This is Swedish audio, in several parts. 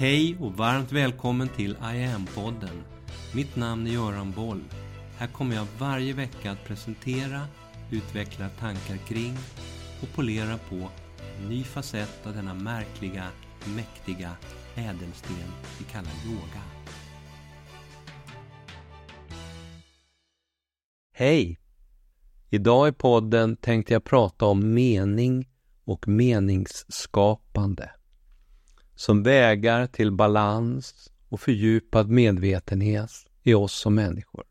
Hej och varmt välkommen till I am-podden. Mitt namn är Göran Boll. Här kommer jag varje vecka att presentera, utveckla tankar kring och polera på en ny facett av denna märkliga, mäktiga ädelsten vi kallar yoga. Hej! Idag i podden tänkte jag prata om mening och meningsskapande som vägar till balans och fördjupad medvetenhet i oss som människor.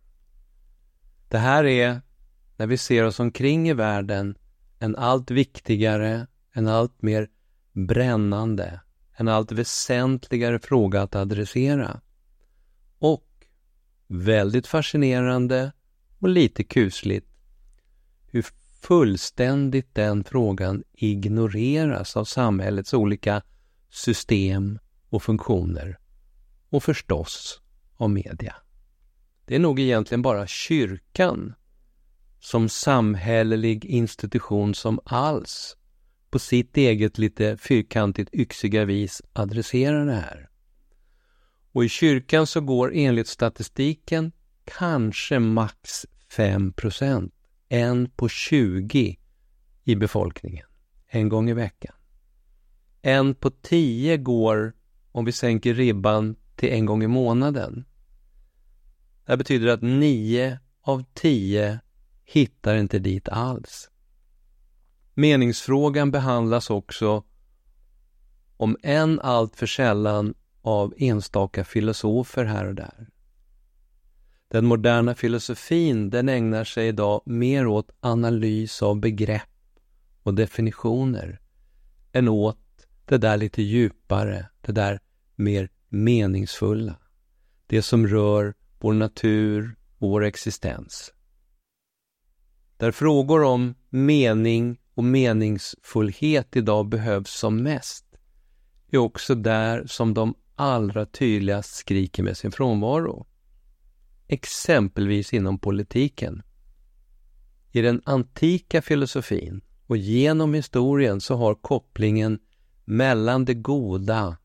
Det här är, när vi ser oss omkring i världen, en allt viktigare, en allt mer brännande, en allt väsentligare fråga att adressera. Och väldigt fascinerande och lite kusligt hur fullständigt den frågan ignoreras av samhällets olika system och funktioner och förstås av media. Det är nog egentligen bara kyrkan som samhällelig institution som alls på sitt eget lite fyrkantigt yxiga vis adresserar det här. Och i kyrkan så går enligt statistiken kanske max 5 procent, en på 20 i befolkningen, en gång i veckan. En på tio går, om vi sänker ribban, till en gång i månaden. Det betyder att nio av tio hittar inte dit alls. Meningsfrågan behandlas också, om än allt för sällan, av enstaka filosofer här och där. Den moderna filosofin den ägnar sig idag mer åt analys av begrepp och definitioner än åt det där lite djupare, det där mer meningsfulla. Det som rör vår natur och vår existens. Där frågor om mening och meningsfullhet idag behövs som mest är också där som de allra tydligast skriker med sin frånvaro exempelvis inom politiken. I den antika filosofin och genom historien så har kopplingen mellan det goda,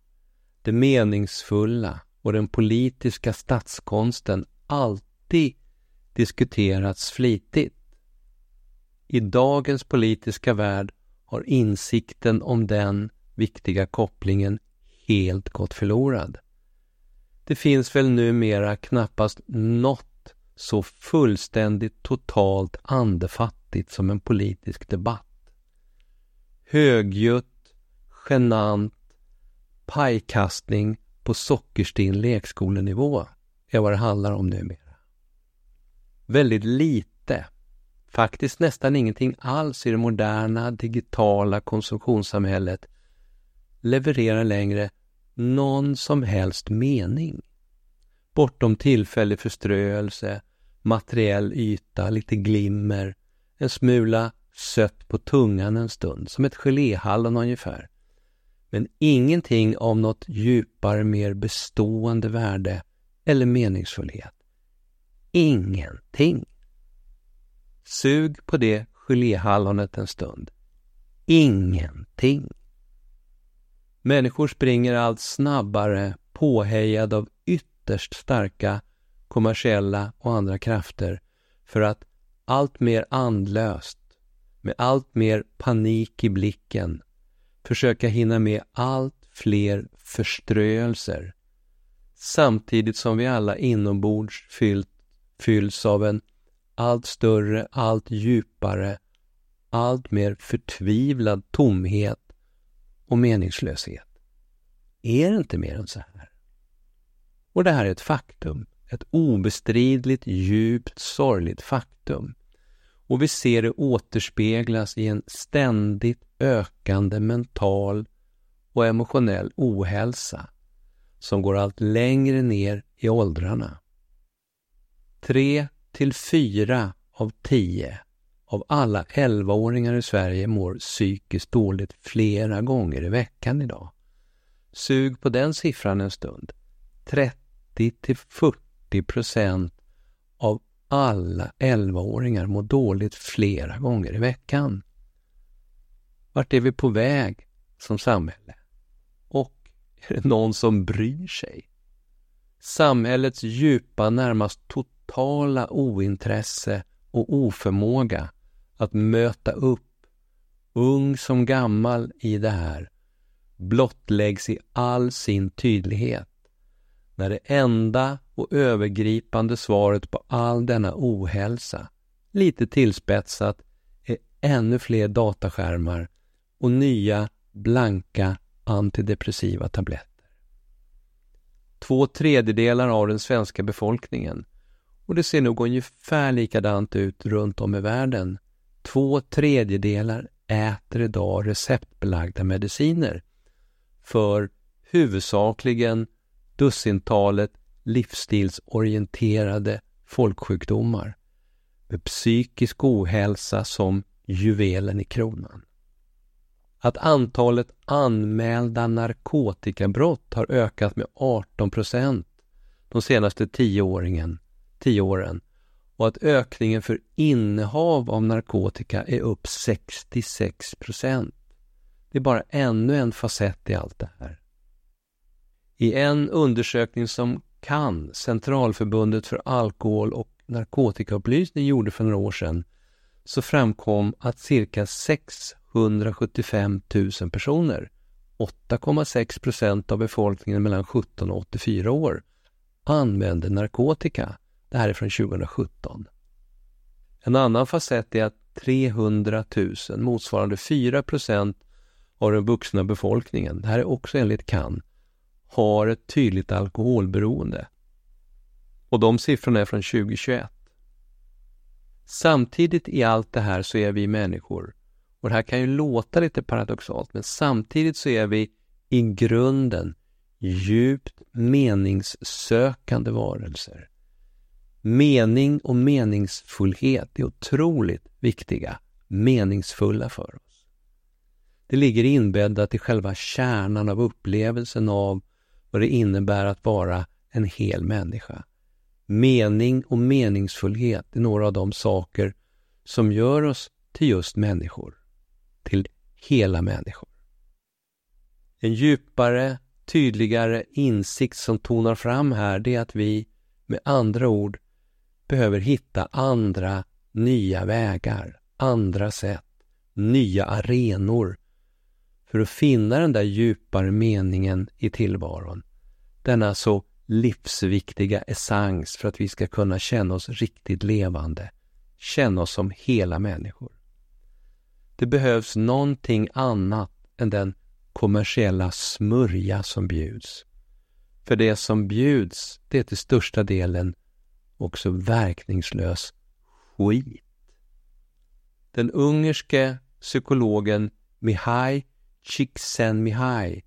det meningsfulla och den politiska statskonsten alltid diskuterats flitigt. I dagens politiska värld har insikten om den viktiga kopplingen helt gått förlorad. Det finns väl numera knappast något så fullständigt totalt andefattigt som en politisk debatt. Högljutt, genant, pajkastning på sockerstinn lekskolenivå är vad det handlar om numera. Väldigt lite, faktiskt nästan ingenting alls i det moderna digitala konsumtionssamhället levererar längre någon som helst mening. Bortom tillfällig förströelse, materiell yta, lite glimmer, en smula sött på tungan en stund, som ett geléhallon ungefär. Men ingenting av något djupare, mer bestående värde eller meningsfullhet. Ingenting. Sug på det geléhallonet en stund. Ingenting. Människor springer allt snabbare påhejade av ytterst starka kommersiella och andra krafter för att allt mer andlöst, med allt mer panik i blicken, försöka hinna med allt fler förströelser samtidigt som vi alla inombords fyllt, fylls av en allt större, allt djupare, allt mer förtvivlad tomhet och meningslöshet. Är det inte mer än så här? Och det här är ett faktum, ett obestridligt, djupt sorgligt faktum. Och vi ser det återspeglas i en ständigt ökande mental och emotionell ohälsa som går allt längre ner i åldrarna. Tre till fyra av tio av alla 11-åringar i Sverige mår psykiskt dåligt flera gånger i veckan idag. Sug på den siffran en stund. 30 till 40 procent alla 11-åringar mår dåligt flera gånger i veckan. Vart är vi på väg som samhälle? Och Är det någon som bryr sig? Samhällets djupa, närmast totala ointresse och oförmåga att möta upp, ung som gammal, i det här blottläggs i all sin tydlighet när det enda och övergripande svaret på all denna ohälsa, lite tillspetsat, är ännu fler dataskärmar och nya blanka antidepressiva tabletter. Två tredjedelar av den svenska befolkningen, och det ser nog ungefär likadant ut runt om i världen, två tredjedelar äter idag receptbelagda mediciner för huvudsakligen dussintalet livsstilsorienterade folksjukdomar med psykisk ohälsa som juvelen i kronan. Att antalet anmälda narkotikabrott har ökat med 18 procent de senaste tio, åringen, tio åren och att ökningen för innehav av narkotika är upp 66 procent. Det är bara ännu en facett i allt det här. I en undersökning som CAN, Centralförbundet för alkohol och narkotikaupplysning, gjorde för några år sedan så framkom att cirka 675 000 personer, 8,6 procent av befolkningen mellan 17 och 84 år, använde narkotika. Det här är från 2017. En annan facett är att 300 000, motsvarande 4 procent av den vuxna befolkningen, det här är också enligt CAN, har ett tydligt alkoholberoende. Och de siffrorna är från 2021. Samtidigt i allt det här så är vi människor, och det här kan ju låta lite paradoxalt, men samtidigt så är vi i grunden djupt meningssökande varelser. Mening och meningsfullhet är otroligt viktiga, meningsfulla för oss. Det ligger inbäddat i själva kärnan av upplevelsen av vad det innebär att vara en hel människa. Mening och meningsfullhet är några av de saker som gör oss till just människor, till hela människor. En djupare, tydligare insikt som tonar fram här, det är att vi med andra ord behöver hitta andra nya vägar, andra sätt, nya arenor för att finna den där djupare meningen i tillvaron. Denna så livsviktiga essens för att vi ska kunna känna oss riktigt levande, känna oss som hela människor. Det behövs någonting annat än den kommersiella smörja som bjuds. För det som bjuds, det är till största delen också verkningslös skit. Den ungerske psykologen Mihai Csikszentmihalyi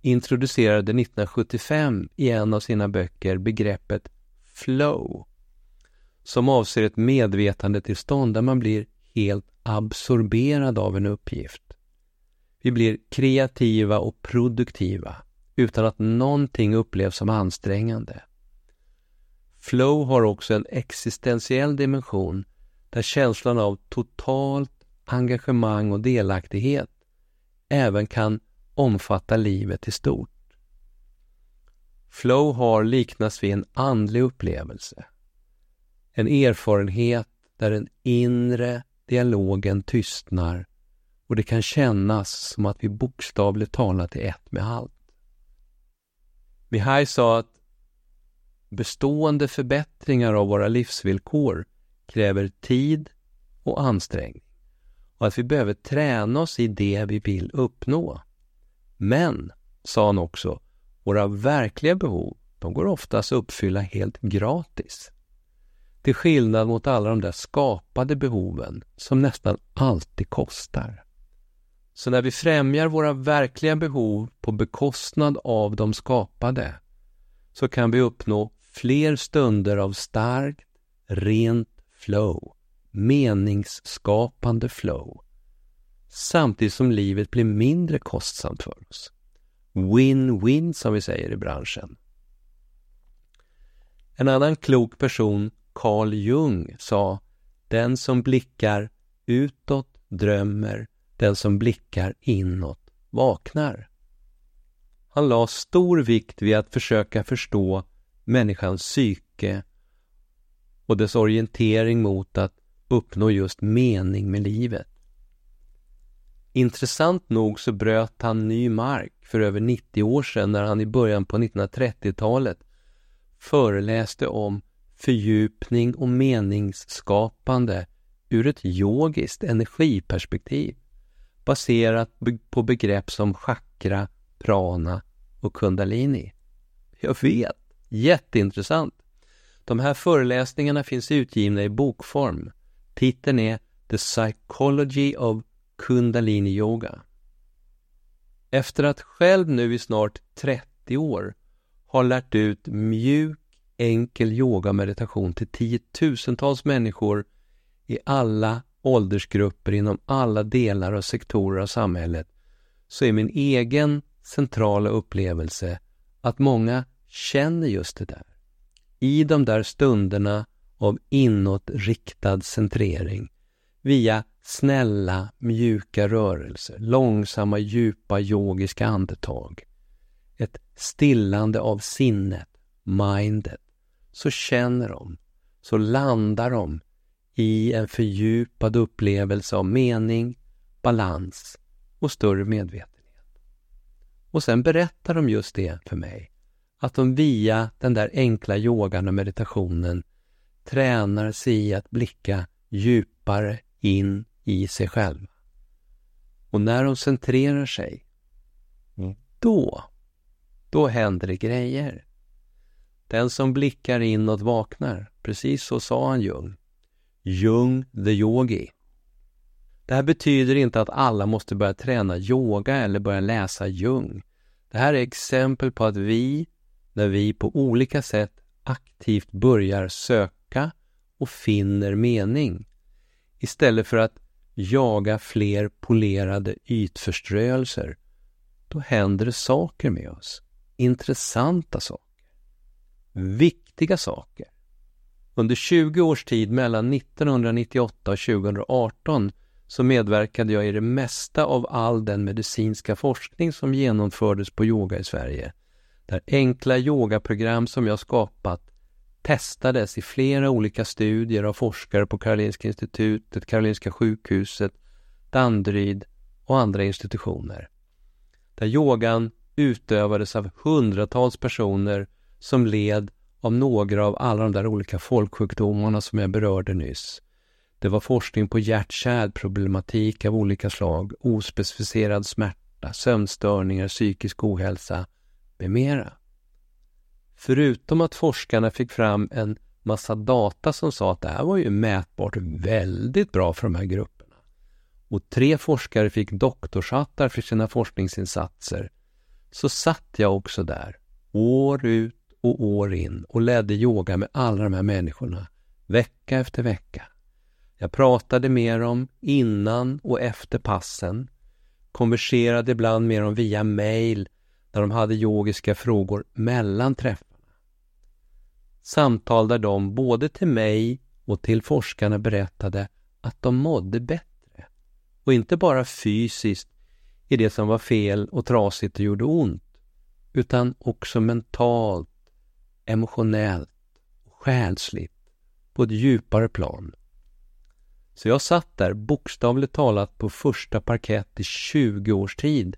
introducerade 1975 i en av sina böcker begreppet flow som avser ett medvetandetillstånd där man blir helt absorberad av en uppgift. Vi blir kreativa och produktiva utan att någonting upplevs som ansträngande. Flow har också en existentiell dimension där känslan av totalt engagemang och delaktighet även kan omfatta livet i stort. Flow har liknats vid en andlig upplevelse. En erfarenhet där den inre dialogen tystnar och det kan kännas som att vi bokstavligt talat är ett med allt. Mihai sa att bestående förbättringar av våra livsvillkor kräver tid och ansträngning och att vi behöver träna oss i det vi vill uppnå. Men, sa han också, våra verkliga behov, de går oftast att uppfylla helt gratis. Till skillnad mot alla de där skapade behoven som nästan alltid kostar. Så när vi främjar våra verkliga behov på bekostnad av de skapade så kan vi uppnå fler stunder av starkt, rent flow, meningsskapande flow samtidigt som livet blir mindre kostsamt för oss. Win-win som vi säger i branschen. En annan klok person, Carl Jung, sa Den som blickar utåt drömmer, den som blickar inåt vaknar. Han la stor vikt vid att försöka förstå människans psyke och dess orientering mot att uppnå just mening med livet. Intressant nog så bröt han ny mark för över 90 år sedan när han i början på 1930-talet föreläste om fördjupning och meningsskapande ur ett yogiskt energiperspektiv baserat på begrepp som chakra, prana och kundalini. Jag vet, jätteintressant. De här föreläsningarna finns utgivna i bokform. Titeln är The Psychology of Kundalini Yoga. Efter att själv nu i snart 30 år har lärt ut mjuk, enkel yoga och meditation till tiotusentals människor i alla åldersgrupper inom alla delar och sektorer av samhället så är min egen centrala upplevelse att många känner just det där. I de där stunderna av inåtriktad centrering via snälla, mjuka rörelser, långsamma, djupa yogiska andetag, ett stillande av sinnet, mindet, så känner de, så landar de i en fördjupad upplevelse av mening, balans och större medvetenhet. Och sen berättar de just det för mig, att de via den där enkla yogan och meditationen tränar sig i att blicka djupare in i sig själva. Och när de centrerar sig, mm. då, då händer det grejer. Den som blickar inåt vaknar, precis så sa han Jung. Jung the yogi. Det här betyder inte att alla måste börja träna yoga eller börja läsa Jung. Det här är exempel på att vi, när vi på olika sätt aktivt börjar söka och finner mening, istället för att jaga fler polerade ytförströelser, då händer det saker med oss. Intressanta saker. Viktiga saker. Under 20 års tid mellan 1998 och 2018 så medverkade jag i det mesta av all den medicinska forskning som genomfördes på yoga i Sverige. Där enkla yogaprogram som jag skapat testades i flera olika studier av forskare på Karolinska institutet, Karolinska sjukhuset, Danderyd och andra institutioner. Där yogan utövades av hundratals personer som led av några av alla de där olika folksjukdomarna som jag berörde nyss. Det var forskning på hjärt-kärlproblematik av olika slag, ospecificerad smärta, sömnstörningar, psykisk ohälsa med mera. Förutom att forskarna fick fram en massa data som sa att det här var ju mätbart väldigt bra för de här grupperna. Och tre forskare fick doktorshattar för sina forskningsinsatser. Så satt jag också där, år ut och år in och ledde yoga med alla de här människorna, vecka efter vecka. Jag pratade med dem innan och efter passen, konverserade ibland med dem via mail när de hade yogiska frågor mellan träffarna. Samtal där de både till mig och till forskarna berättade att de mådde bättre. Och inte bara fysiskt i det som var fel och trasigt och gjorde ont, utan också mentalt, emotionellt och själsligt på ett djupare plan. Så jag satt där bokstavligt talat på första parkett i 20 års tid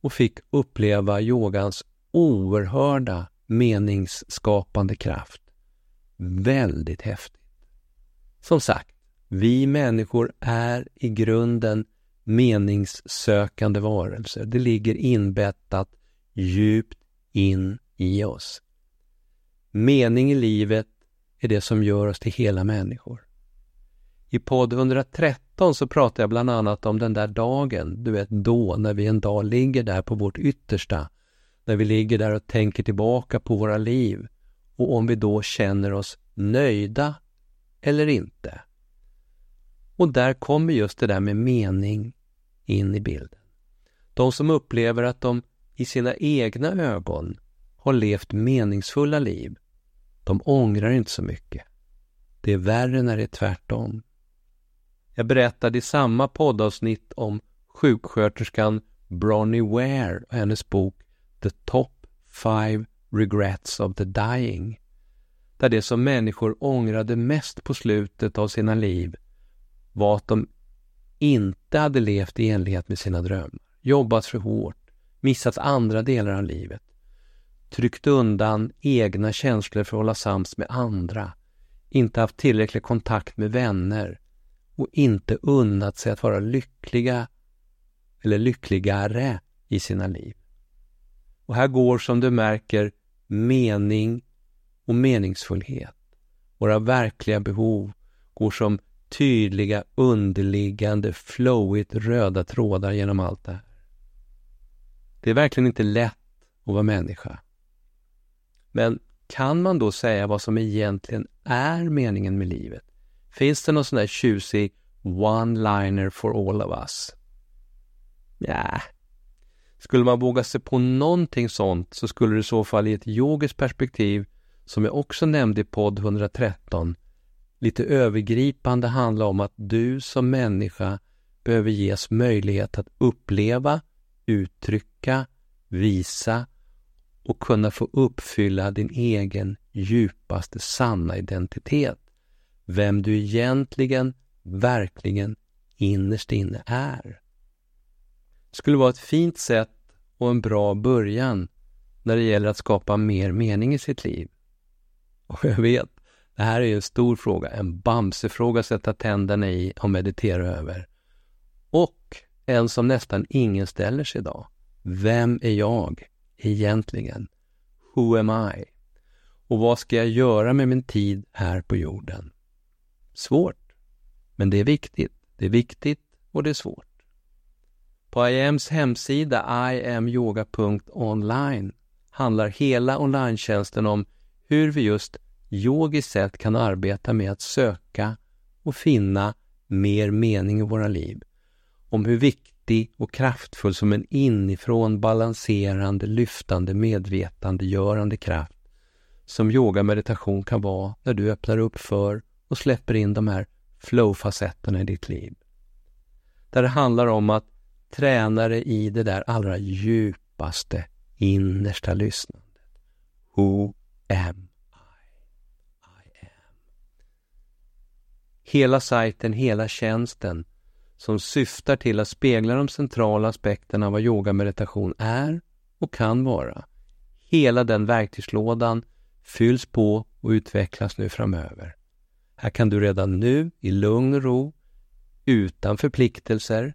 och fick uppleva yogans oerhörda meningsskapande kraft. Väldigt häftigt. Som sagt, vi människor är i grunden meningssökande varelser. Det ligger inbettat djupt in i oss. Mening i livet är det som gör oss till hela människor. I podd 113 så pratar jag bland annat om den där dagen, du vet då, när vi en dag ligger där på vårt yttersta, när vi ligger där och tänker tillbaka på våra liv och om vi då känner oss nöjda eller inte. Och där kommer just det där med mening in i bilden. De som upplever att de i sina egna ögon har levt meningsfulla liv, de ångrar inte så mycket. Det är värre när det är tvärtom. Jag berättade i samma poddavsnitt om sjuksköterskan Bronnie Ware och hennes bok The Top Five Regrets of the Dying. Där det som människor ångrade mest på slutet av sina liv var att de inte hade levt i enlighet med sina drömmar, jobbat för hårt, missat andra delar av livet, tryckt undan egna känslor för att hålla sams med andra, inte haft tillräcklig kontakt med vänner och inte unnat sig att vara lyckliga eller lyckligare i sina liv. Och här går som du märker mening och meningsfullhet. Våra verkliga behov går som tydliga, underliggande, flowigt röda trådar genom allt det här. Det är verkligen inte lätt att vara människa. Men kan man då säga vad som egentligen är meningen med livet? Finns det någon sån där tjusig one-liner for all of us? Ja, skulle man våga sig på någonting sånt så skulle det i så fall i ett yogiskt perspektiv, som jag också nämnde i podd 113, lite övergripande handla om att du som människa behöver ges möjlighet att uppleva, uttrycka, visa och kunna få uppfylla din egen djupaste sanna identitet. Vem du egentligen, verkligen, innerst inne är. Det skulle vara ett fint sätt och en bra början när det gäller att skapa mer mening i sitt liv. Och jag vet, det här är ju en stor fråga, en bamsefråga att sätta tänderna i och meditera över. Och en som nästan ingen ställer sig idag. Vem är jag egentligen? Who am I? Och vad ska jag göra med min tid här på jorden? Svårt, men det är viktigt. Det är viktigt och det är svårt. På IAMs hemsida iamyoga.online handlar hela online om hur vi just yogiskt sett kan arbeta med att söka och finna mer mening i våra liv. Om hur viktig och kraftfull som en inifrån balanserande, lyftande, medvetandegörande kraft som yoga meditation kan vara när du öppnar upp för och släpper in de här flow-facetterna i ditt liv. Där det handlar om att tränare i det där allra djupaste, innersta lyssnandet. Who am I? I am. Hela sajten, hela tjänsten som syftar till att spegla de centrala aspekterna av vad yogameditation är och kan vara. Hela den verktygslådan fylls på och utvecklas nu framöver. Här kan du redan nu i lugn och ro, utan förpliktelser,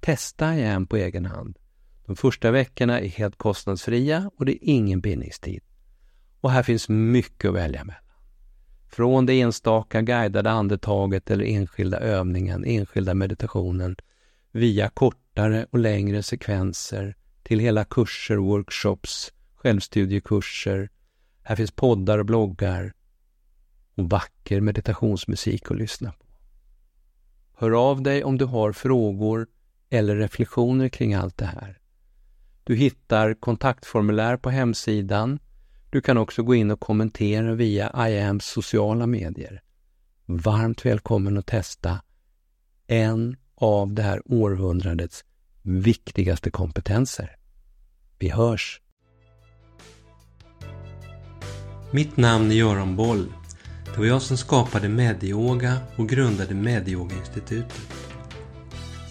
Testa igen på egen hand. De första veckorna är helt kostnadsfria och det är ingen bindningstid. Och här finns mycket att välja mellan. Från det enstaka guidade andetaget eller enskilda övningen, enskilda meditationen, via kortare och längre sekvenser till hela kurser, workshops, självstudiekurser. Här finns poddar och bloggar och vacker meditationsmusik att lyssna på. Hör av dig om du har frågor eller reflektioner kring allt det här. Du hittar kontaktformulär på hemsidan. Du kan också gå in och kommentera via IAMs sociala medier. Varmt välkommen att testa en av det här århundradets viktigaste kompetenser. Vi hörs! Mitt namn är Göran Boll. Det var jag som skapade Medioga och grundade Medioga-institutet.